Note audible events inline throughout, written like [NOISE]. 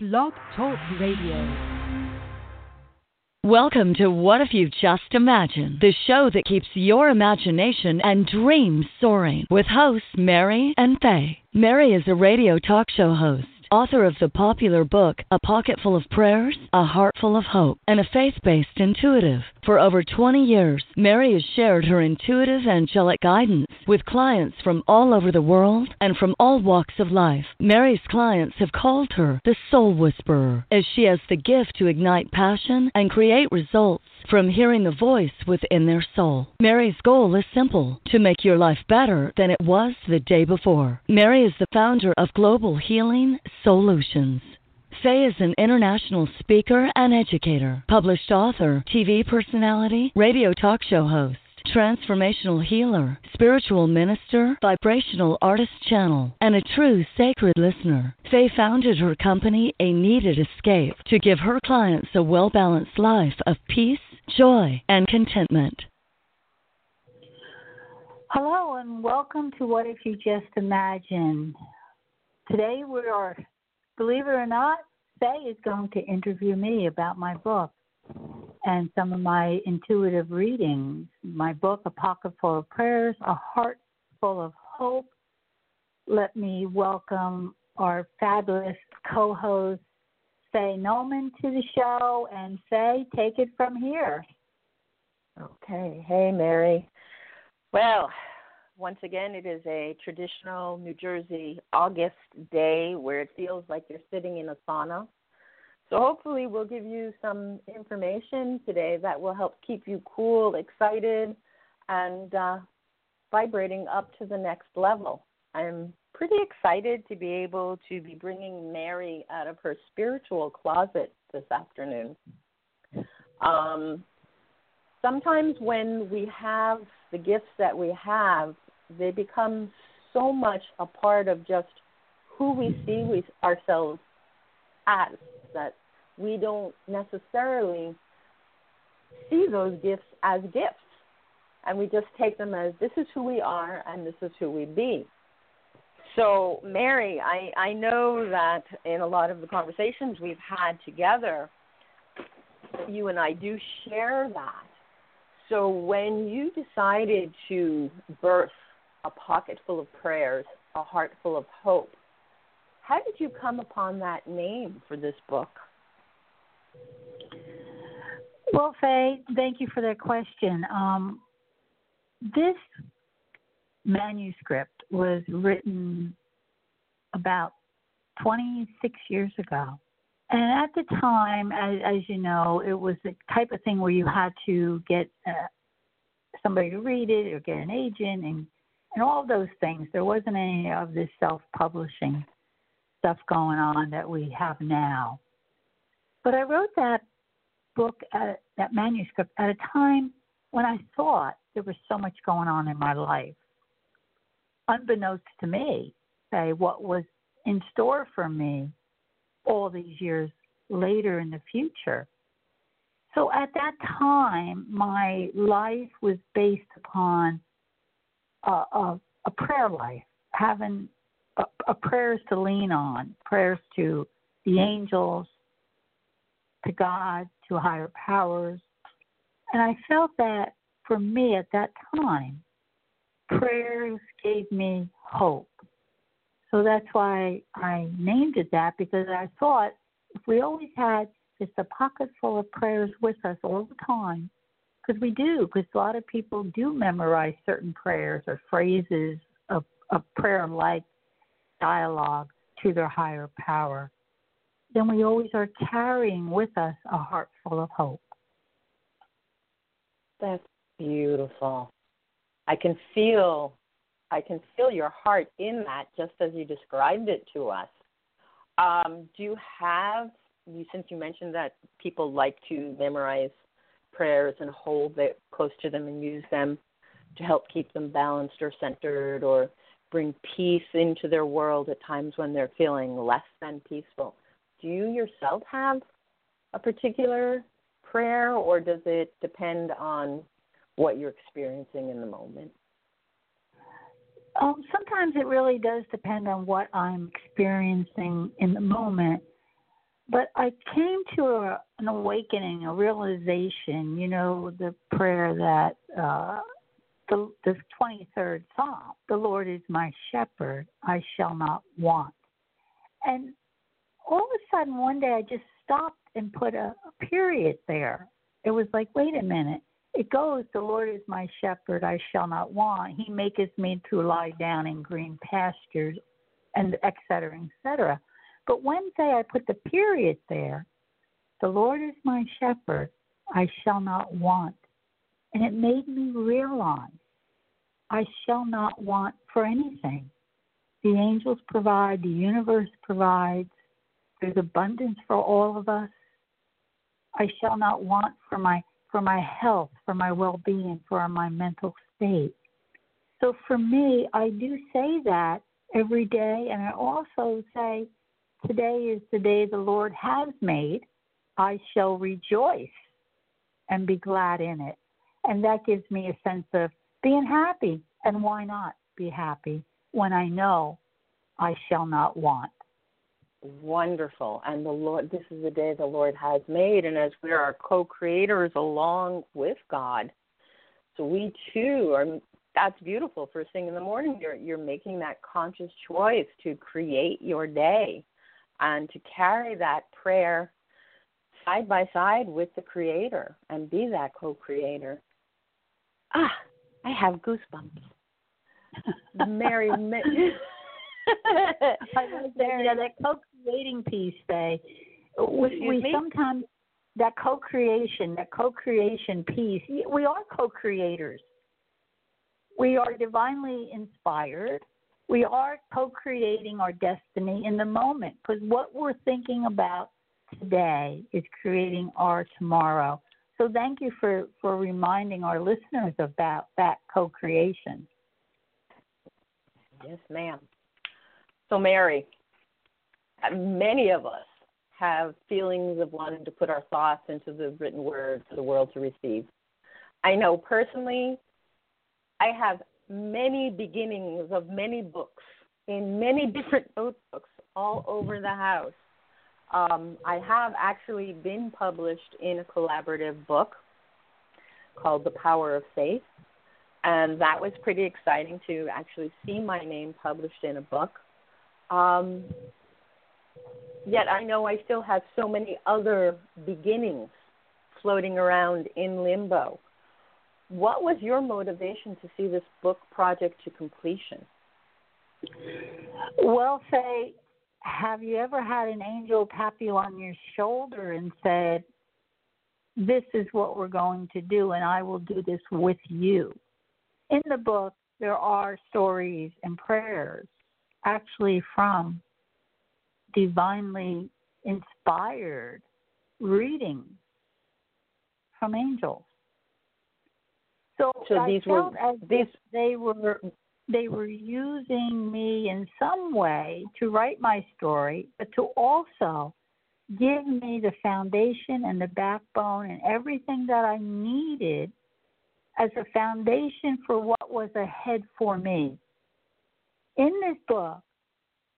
Blog Talk Radio. Welcome to What If You Just Imagine, the show that keeps your imagination and dreams soaring, with hosts Mary and Faye. Mary is a radio talk show host author of the popular book A Pocket Full of Prayers, A Heart Full of Hope, and a faith based intuitive. For over 20 years, Mary has shared her intuitive angelic guidance with clients from all over the world and from all walks of life. Mary's clients have called her the Soul Whisperer, as she has the gift to ignite passion and create results from hearing the voice within their soul. Mary's goal is simple to make your life better than it was the day before. Mary is the founder of Global Healing Solutions. Faye is an international speaker and educator, published author, TV personality, radio talk show host transformational healer, spiritual minister, vibrational artist channel, and a true sacred listener. Faye founded her company, A Kneaded Escape, to give her clients a well balanced life of peace, joy, and contentment. Hello, and welcome to What If You Just Imagine. Today we are, believe it or not, Faye is going to interview me about my book and some of my intuitive readings. My book, A Pocket Full of Prayers, A Heart Full of Hope. Let me welcome our fabulous co host, Faye Noman, to the show. And Faye, take it from here. Okay. Hey, Mary. Well, once again, it is a traditional New Jersey August day where it feels like you're sitting in a sauna. So, hopefully, we'll give you some information today that will help keep you cool, excited, and uh, vibrating up to the next level. I'm pretty excited to be able to be bringing Mary out of her spiritual closet this afternoon. Um, sometimes when we have the gifts that we have, they become so much a part of just who we see we, ourselves as that we don't necessarily see those gifts as gifts. And we just take them as this is who we are and this is who we be. So, Mary, I, I know that in a lot of the conversations we've had together, you and I do share that. So, when you decided to birth a pocket full of prayers, a heart full of hope, how did you come upon that name for this book? Well, Faye, thank you for that question. Um, this manuscript was written about 26 years ago. And at the time, as, as you know, it was the type of thing where you had to get uh, somebody to read it or get an agent and, and all those things. There wasn't any of this self publishing stuff going on that we have now. But I wrote that book, at, that manuscript, at a time when I thought there was so much going on in my life. Unbeknownst to me, say what was in store for me all these years later in the future. So at that time, my life was based upon a, a, a prayer life, having a, prayers to lean on, prayers to the angels, to God, to higher powers. And I felt that for me at that time, prayers gave me hope. So that's why I named it that because I thought if we always had just a pocket full of prayers with us all the time, because we do, because a lot of people do memorize certain prayers or phrases of, of prayer like dialogue to their higher power then we always are carrying with us a heart full of hope. That's beautiful. I can feel I can feel your heart in that just as you described it to us. Um, do you have you since you mentioned that people like to memorize prayers and hold it close to them and use them to help keep them balanced or centered or bring peace into their world at times when they're feeling less than peaceful do you yourself have a particular prayer, or does it depend on what you're experiencing in the moment? Um, sometimes it really does depend on what I'm experiencing in the moment. but I came to a, an awakening, a realization. You know, the prayer that uh, the the twenty third Psalm: "The Lord is my shepherd; I shall not want." And all of a sudden, one day, I just stopped and put a, a period there. It was like, wait a minute. It goes, "The Lord is my shepherd; I shall not want. He maketh me to lie down in green pastures." And et cetera, et cetera but Wednesday I put the period there. The Lord is my shepherd, I shall not want. And it made me realize I shall not want for anything. The angels provide, the universe provides, there's abundance for all of us. I shall not want for my for my health, for my well-being, for my mental state. So for me, I do say that every day and I also say Today is the day the Lord has made. I shall rejoice and be glad in it. And that gives me a sense of being happy. And why not be happy when I know I shall not want? Wonderful. And the Lord, this is the day the Lord has made. And as we are co creators along with God, so we too are that's beautiful first thing in the morning you're you're making that conscious choice to create your day and to carry that prayer side by side with the creator and be that co-creator. Ah, I have goosebumps. Mary, [LAUGHS] Mary. yeah, that co-creating piece, Faye. We, we sometimes that co-creation, that co-creation piece. We are co-creators. We are divinely inspired we are co creating our destiny in the moment because what we're thinking about today is creating our tomorrow. So thank you for, for reminding our listeners about that co creation. Yes, ma'am. So, Mary, many of us have feelings of wanting to put our thoughts into the written word for the world to receive. I know personally, I have many beginnings of many books in many different notebooks all over the house. Um, I have actually been published in a collaborative book called The Power of Faith, and that was pretty exciting to actually see my name published in a book. Um, yet I know I still have so many other beginnings floating around in limbo. What was your motivation to see this book project to completion? Well, Faye, have you ever had an angel tap you on your shoulder and said, This is what we're going to do, and I will do this with you? In the book, there are stories and prayers actually from divinely inspired readings from angels. So, so these were these they were mm. They were using me in some way to write my story, but to also give me the foundation and the backbone and everything that I needed as a foundation for what was ahead for me. In this book,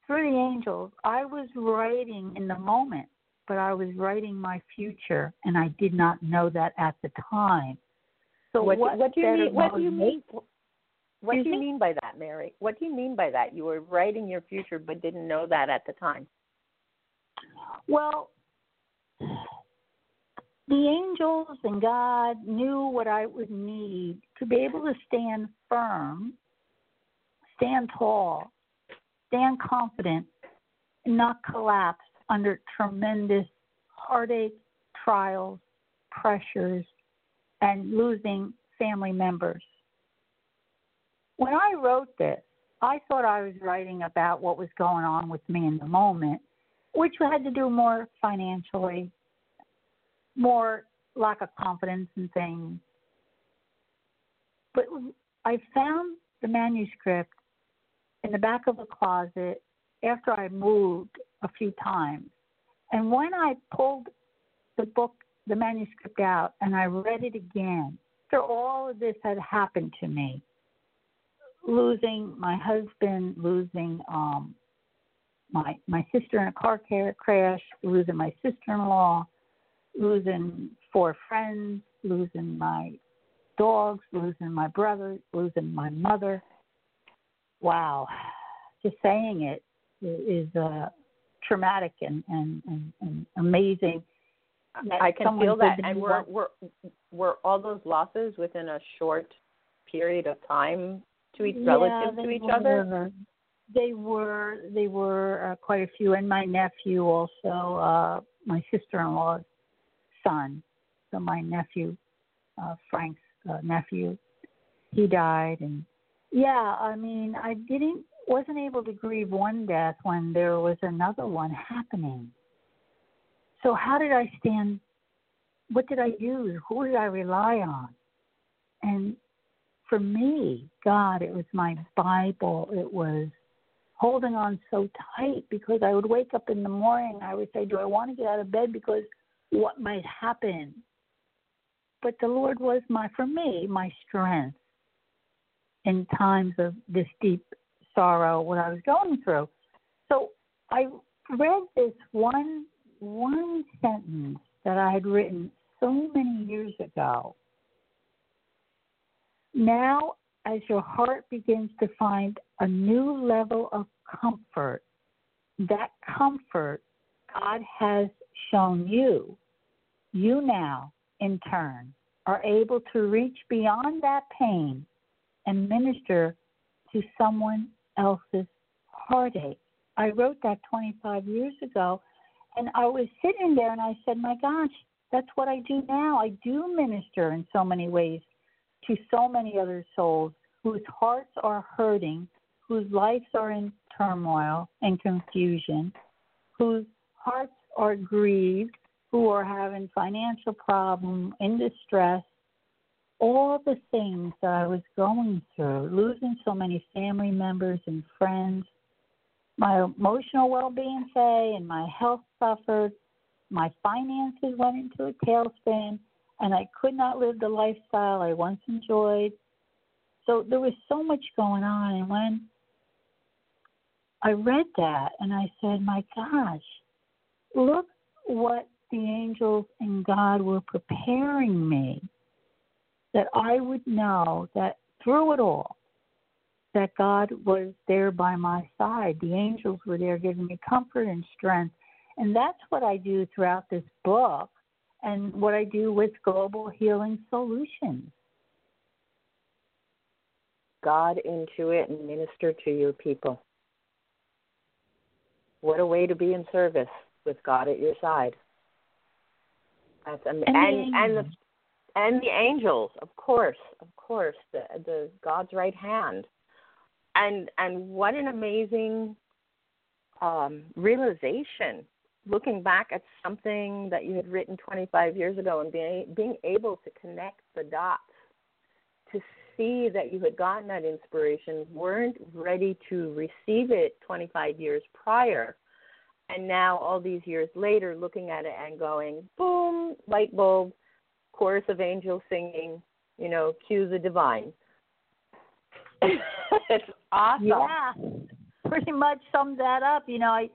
through the angels, I was writing in the moment, but I was writing my future, and I did not know that at the time. So what, what, what do you mean? What do you mean? What do you mean by that, Mary? What do you mean by that? You were writing your future but didn't know that at the time. Well, the angels and God knew what I would need to be able to stand firm, stand tall, stand confident, and not collapse under tremendous heartache, trials, pressures, and losing family members. When I wrote this, I thought I was writing about what was going on with me in the moment, which had to do more financially, more lack of confidence in things. But I found the manuscript in the back of a closet after I moved a few times. And when I pulled the book the manuscript out and I read it again. After all of this had happened to me, losing my husband, losing um, my my sister in a car crash, losing my sister-in-law, losing four friends, losing my dogs, losing my brother, losing my mother. Wow, just saying it is uh, traumatic and, and, and, and amazing. I can feel that, and were, were were all those losses within a short period of time to each yeah, relative to each were, other? They were they were uh, quite a few, and my nephew also, uh, my sister-in-law's son. So my nephew, uh, Frank's uh, nephew, he died, and yeah, I mean, I didn't wasn't able to grieve one death when there was another one happening. So how did I stand? What did I use? Who did I rely on? And for me, God, it was my Bible. It was holding on so tight because I would wake up in the morning. I would say, Do I want to get out of bed because what might happen? But the Lord was my, for me, my strength in times of this deep sorrow, what I was going through. So I read this one one sentence that I had written so many years ago. Now, as your heart begins to find a new level of comfort, that comfort God has shown you, you now, in turn, are able to reach beyond that pain and minister to someone else's heartache. I wrote that 25 years ago, and I was sitting there and I said, My gosh, that's what I do now. I do minister in so many ways to so many other souls whose hearts are hurting, whose lives are in turmoil and confusion, whose hearts are grieved, who are having financial problems, in distress, all the things that I was going through, losing so many family members and friends, my emotional well being, Faye, and my health suffered, my finances went into a tailspin, and I could not live the lifestyle I once enjoyed. So there was so much going on. And when I read that and I said, my gosh, look what the angels and God were preparing me that I would know that through it all, that God was there by my side. The angels were there giving me comfort and strength. And that's what I do throughout this book and what I do with Global Healing Solutions. God into it and minister to your people. What a way to be in service with God at your side. That's and and, and the and the angels, of course, of course, the the God's right hand, and and what an amazing um, realization. Looking back at something that you had written 25 years ago and being being able to connect the dots to see that you had gotten that inspiration, weren't ready to receive it 25 years prior, and now all these years later, looking at it and going, boom, light bulb chorus of angels singing, you know, cue the divine. [LAUGHS] it's awesome. Yeah, pretty much sums that up. You know, I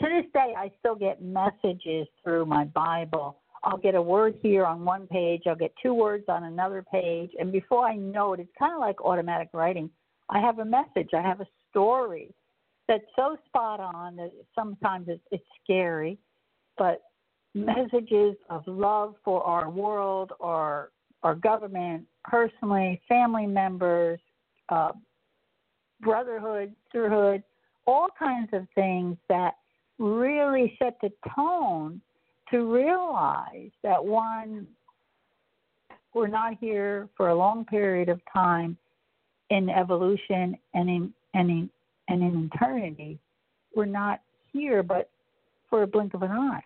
to this day I still get messages through my Bible. I'll get a word here on one page, I'll get two words on another page, and before I know it, it's kind of like automatic writing. I have a message, I have a story that's so spot on that sometimes it's, it's scary, but messages of love for our world, our our government, personally, family members, uh, brotherhood, sisterhood, all kinds of things that really set the tone to realize that one, we're not here for a long period of time in evolution and in and in and in eternity. We're not here but for a blink of an eye.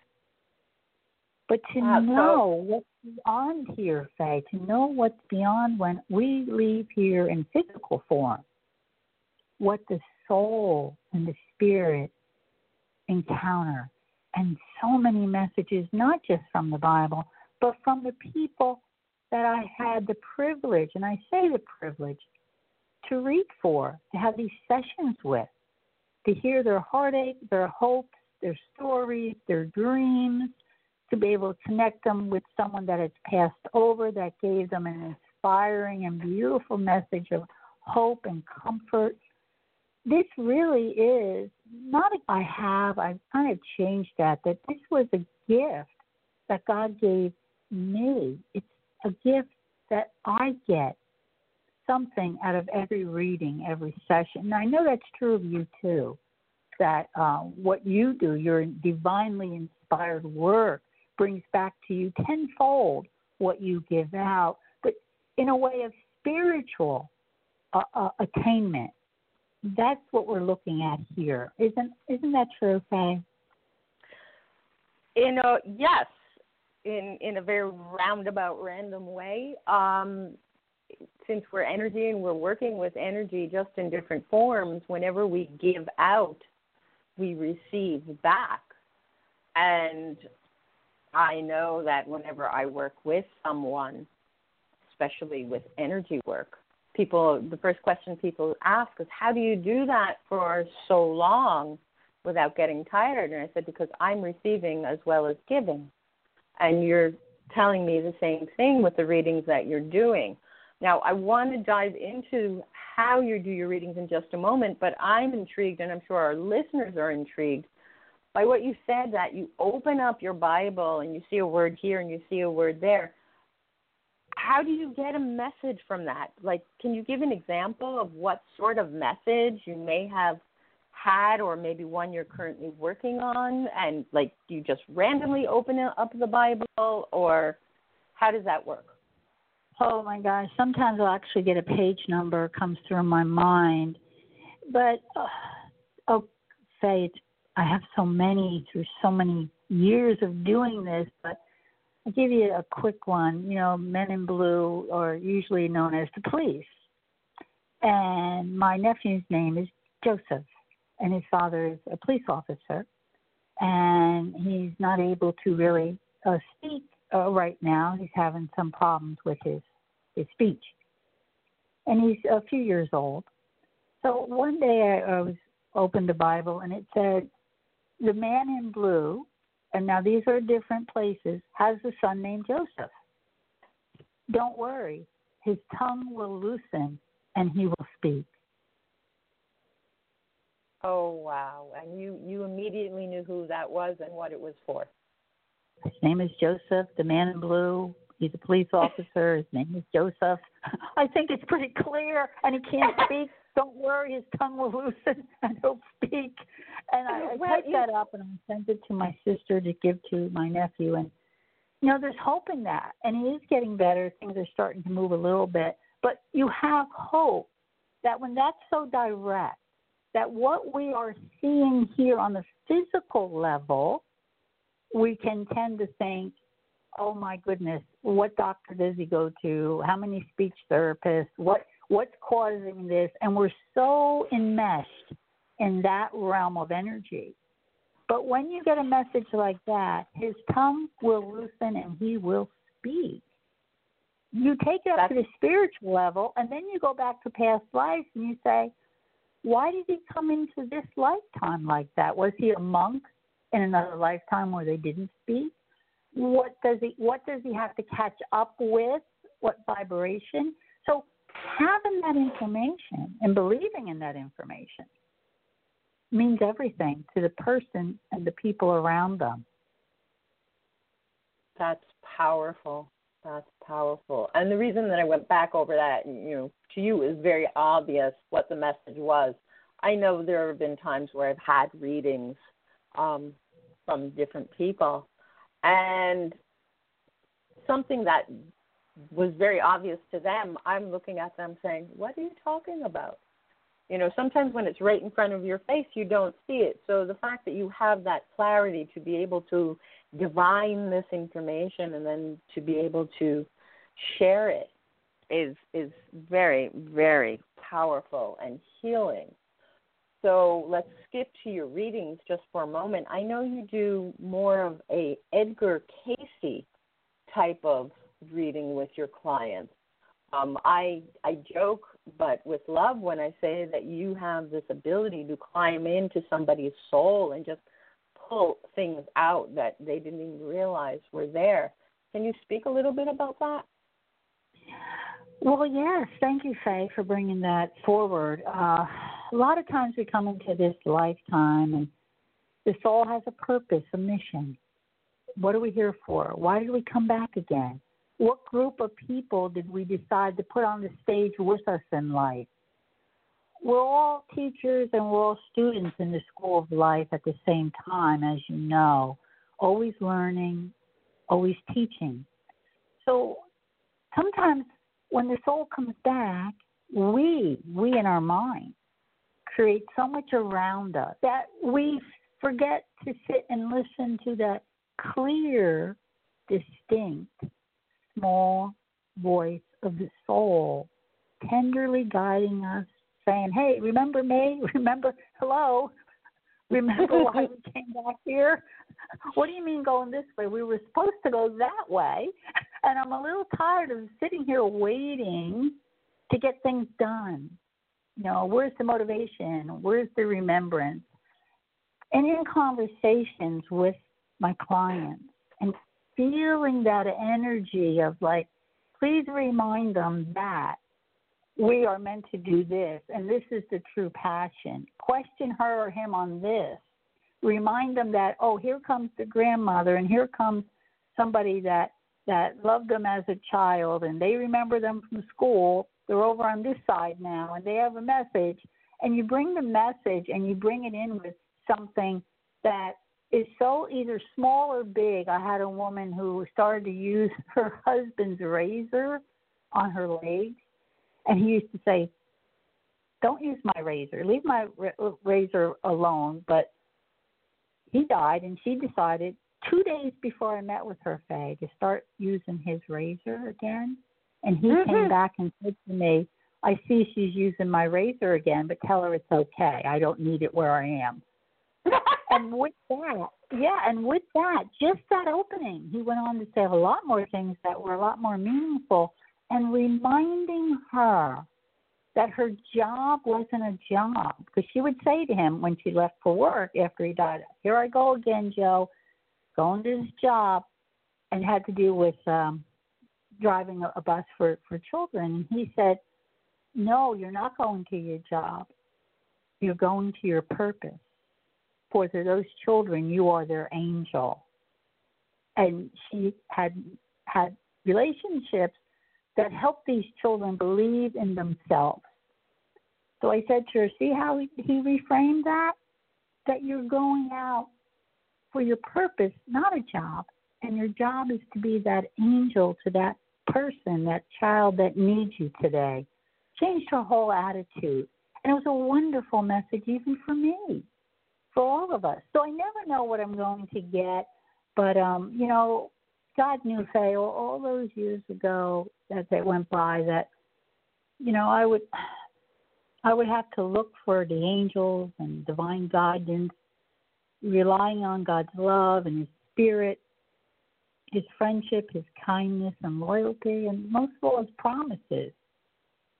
But to know so, what's beyond here, Faye, to know what's beyond when we leave here in physical form, what the soul and the spirit encounter, and so many messages, not just from the Bible, but from the people that I had the privilege, and I say the privilege, to read for, to have these sessions with. to hear their heartache, their hopes, their stories, their dreams, to be able to connect them with someone that has passed over that gave them an inspiring and beautiful message of hope and comfort. This really is not if I have, I've kind of changed that, that this was a gift that God gave me. It's a gift that I get something out of every reading, every session. And I know that's true of you too, that uh, what you do, your divinely inspired work, brings back to you tenfold what you give out, but in a way of spiritual uh, uh, attainment. That's what we're looking at here. Isn't isn't that true, Faye? In a yes, in in a very roundabout, random way. Um, since we're energy and we're working with energy just in different forms, whenever we give out, we receive back. And I know that whenever I work with someone, especially with energy work, people the first question people ask is how do you do that for so long without getting tired? And I said because I'm receiving as well as giving. And you're telling me the same thing with the readings that you're doing. Now, I want to dive into how you do your readings in just a moment, but I'm intrigued, and I'm sure our listeners are intrigued by what you said that you open up your Bible and you see a word here and you see a word there. How do you get a message from that? Like, can you give an example of what sort of message you may have had, or maybe one you're currently working on? And, like, do you just randomly open up the Bible, or how does that work? Oh my gosh, sometimes I'll actually get a page number comes through my mind. But, uh, oh, say it's I have so many through so many years of doing this, but I'll give you a quick one. You know, Men in Blue are usually known as the police. And my nephew's name is Joseph, and his father is a police officer. And he's not able to really uh, speak uh, right now. He's having some problems with his, his speech. And he's a few years old. So one day I, I was opened the Bible and it said, the man in blue, and now these are different places, has a son named Joseph. Don't worry, his tongue will loosen and he will speak. Oh wow! And you you immediately knew who that was and what it was for. His name is Joseph, the man in blue. He's a police officer. His name is Joseph. [LAUGHS] I think it's pretty clear, and he can't [LAUGHS] speak. Don't worry, his tongue will [LAUGHS] loosen and he'll speak. And I, I well, typed you... that up and I sent it to my sister to give to my nephew. And you know, there's hope in that, and he is getting better. Things are starting to move a little bit, but you have hope that when that's so direct, that what we are seeing here on the physical level, we can tend to think, oh my goodness, what doctor does he go to? How many speech therapists? What what's causing this and we're so enmeshed in that realm of energy. But when you get a message like that his tongue will loosen and he will speak. You take it up That's, to the spiritual level and then you go back to past lives and you say why did he come into this lifetime like that? Was he a monk in another lifetime where they didn't speak? What does he what does he have to catch up with? What vibration having that information and believing in that information means everything to the person and the people around them. That's powerful. That's powerful. And the reason that I went back over that, you know, to you is very obvious what the message was. I know there have been times where I've had readings um, from different people, and something that was very obvious to them, I'm looking at them saying, What are you talking about? You know, sometimes when it's right in front of your face, you don't see it. So the fact that you have that clarity to be able to divine this information and then to be able to share it is is very very powerful and healing. So let's skip to your readings just for a moment. I know you do more of a Edgar Cayce type of reading with your clients. Um, I I joke, but with love when I say that you have this ability to climb into somebody's soul and just pull things out that they didn't even realize were there. Can you speak a little bit about that? Well, yes. Thank you, Faye, for bringing that forward. Uh, a lot of times we come into this lifetime and the soul has a purpose, a mission. What are we here for? Why did we come back again? What group of people did we decide to put on the stage with us in life? We're all teachers and we're all students in the school of life at the same time, as you know, always learning, always teaching. So sometimes when the soul comes back, we, we in our mind, create so much around us that we forget to sit and listen to that clear, distinct, small voice of the soul tenderly guiding us, saying, Hey, remember me? [LAUGHS] Remember, hello? Remember why we [LAUGHS] came back here? What do you mean going this way? We were supposed to go that way. [LAUGHS] And I'm a little tired of sitting here waiting to get things done. You know, where's the motivation? Where's the remembrance? And in conversations with my clients and feeling that energy of like, please remind them that we are meant to do this and this is the true passion. Question her or him on this. Remind them that, oh, here comes the grandmother and here comes somebody that that loved them as a child and they remember them from school. They're over on this side now and they have a message and you bring the message and you bring it in with something that is so either small or big. I had a woman who started to use [LAUGHS] her husband's razor on her legs, and he used to say, "Don't use my razor. Leave my razor alone." But he died, and she decided two days before I met with her, Faye, to start using his razor again. And he mm-hmm. came back and said to me, I see she's using my razor again, but tell her it's okay. I don't need it where I am and with that, yeah, and with that, just that opening, he went on to say a lot more things that were a lot more meaningful and reminding her that her job wasn't a job. Because she would say to him when she left for work after he died, Here I go again, Joe, going to his job, and had to do with um, driving a, a bus for, for children. And he said, No, you're not going to your job, you're going to your purpose for those children, you are their angel. And she had had relationships that helped these children believe in themselves. So I said to her, See how he reframed that? That you're going out for your purpose, not a job. And your job is to be that angel to that person, that child that needs you today. Changed her whole attitude. And it was a wonderful message, even for me for all of us. So I never know what I'm going to get, but um, you know, God knew Faye all, all those years ago as they went by that, you know, I would [SIGHS] I would have to look for the angels and divine guidance, relying on God's love and His Spirit, His friendship, His kindness and loyalty, and most of all His promises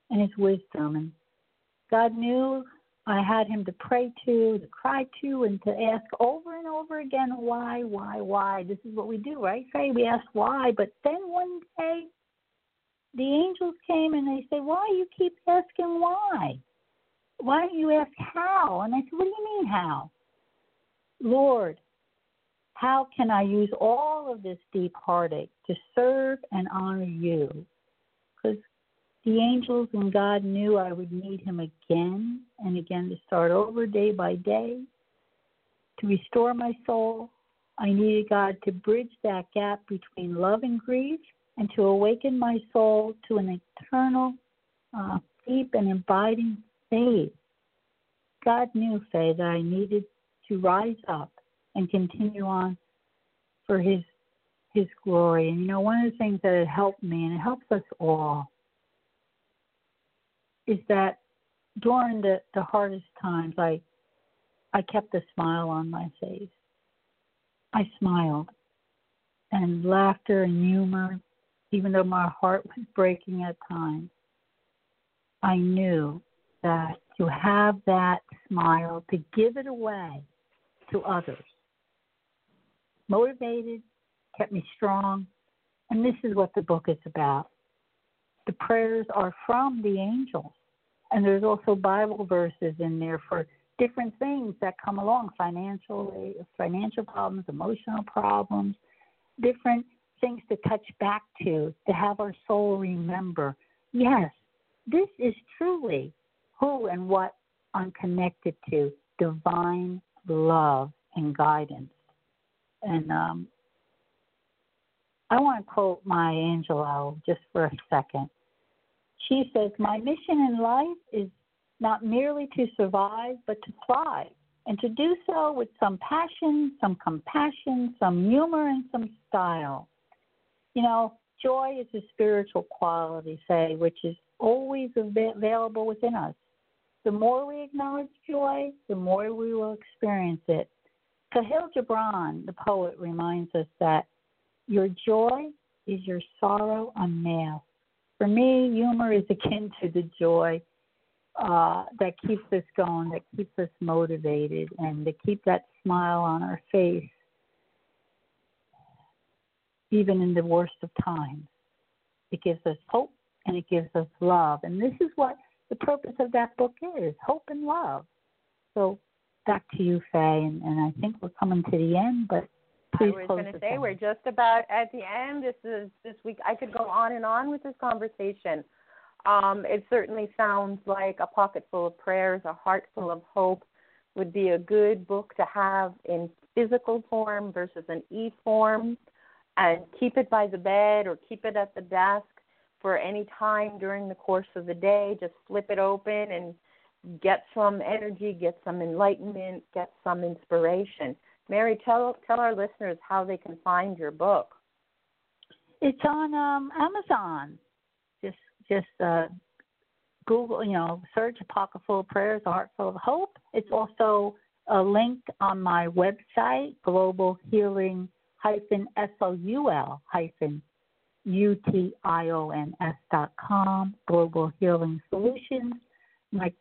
and His wisdom. And God knew I had him to pray to, to cry to, and to ask over and over again, why, why, why? This is what we do, right, Faye? We ask why, but then one day the angels came and they said, why you keep asking why? Why don't you ask how? And I said, what do you mean how? Lord, how can I use all of this deep heartache to serve and honor you? Because the angels and God knew I would need him again and again to start over day by day. To restore my soul, I needed God to bridge that gap between love and grief and to awaken my soul to an eternal, uh, deep, and abiding faith. God knew, Faye, that I needed to rise up and continue on for His His glory. And you know, one of the things that had helped me, and it helps us all, is that during the, the hardest times, I I kept a smile on my face. I smiled, and laughter and humor even though my heart was breaking at times, I knew that to have that smile, to give it away to others, motivated, kept me strong. And this is what the book is about. The prayers are from the angels. And there's also Bible verses in there for different things that come along financially, financial problems, emotional problems, different things to touch back to, to have our soul remember. Yes, this is truly who and what I'm connected to divine love and guidance. And um, I want to quote Maya Angelou just for a second. She says, My mission in life is not merely to survive, but to thrive, and to do so with some passion, some compassion, some humor, and some style. You know, joy is a spiritual quality, Faye, which is always available within us. The more we acknowledge joy, the more we will experience it. Kahlil Gibran, the poet, reminds us that your joy is your sorrow unmasked. For me, humor is akin to the joy uh, that keeps us going, that keeps us motivated, and to keep that smile on our face, even in the worst of times. It gives us hope and it gives us love. And this is what the purpose of that book is hope and love. So back to you, Faye, and, and I think we're coming to the end, but please I was going to say we're just about at the end. This is this week. I could go on and on with this conversation. Um, it certainly sounds like a pocket full of prayers, a heart full of hope would be a good book to have in physical form versus an e form, and keep it by the bed or keep it at the desk for any time during the course of the day. Just flip it open and get some energy, get some enlightenment, get some inspiration. Mary, tell tell our listeners how they can find your book. It's on um, Amazon. Just just uh, Google, you know, search a pocket full of prayers, a heart full of hope. It's also a link on my website, global healing hyphen S O U L hyphen U T I O N S dot com, Global Healing Solutions. My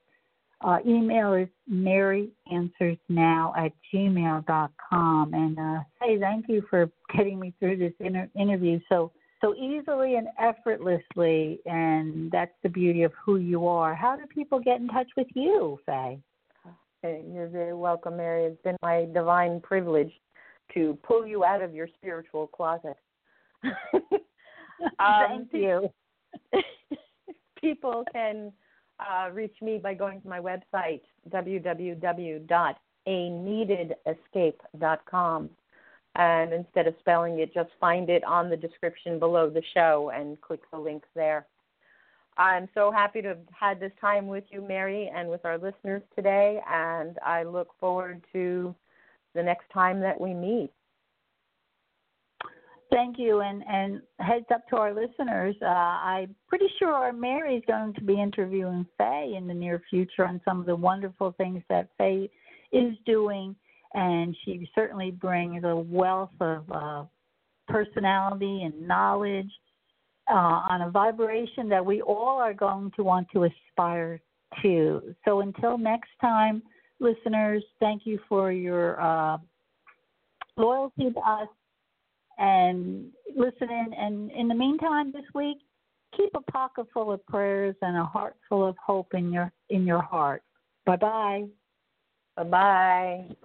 uh, email is maryanswersnow at gmail dot com. And uh, hey, thank you for getting me through this inter- interview so so easily and effortlessly. And that's the beauty of who you are. How do people get in touch with you, Faye? Hey, you're very welcome, Mary. It's been my divine privilege to pull you out of your spiritual closet. [LAUGHS] [LAUGHS] um, Thank you. [LAUGHS] people can uh, reach me by going to my website, www.akneadedescape.com. And instead of spelling it, just find it on the description below the show and click the link there. I'm so happy to have had this time with you, Mary, and with our listeners today, and I look forward to the next time that we meet. Thank you, and and heads up to our listeners. Uh, I'm pretty sure our Mary is going to be interviewing Faye in the near future on some of the wonderful things that Faye is doing, and she certainly brings a wealth of uh, personality and knowledge uh, on a vibration that we all are going to want to aspire to. So until next time, listeners, thank you for your uh, loyalty to us and listen in. And in the meantime, this week, keep a pocket full of prayers and a heart full of hope in your in your heart. Bye bye. Bye bye.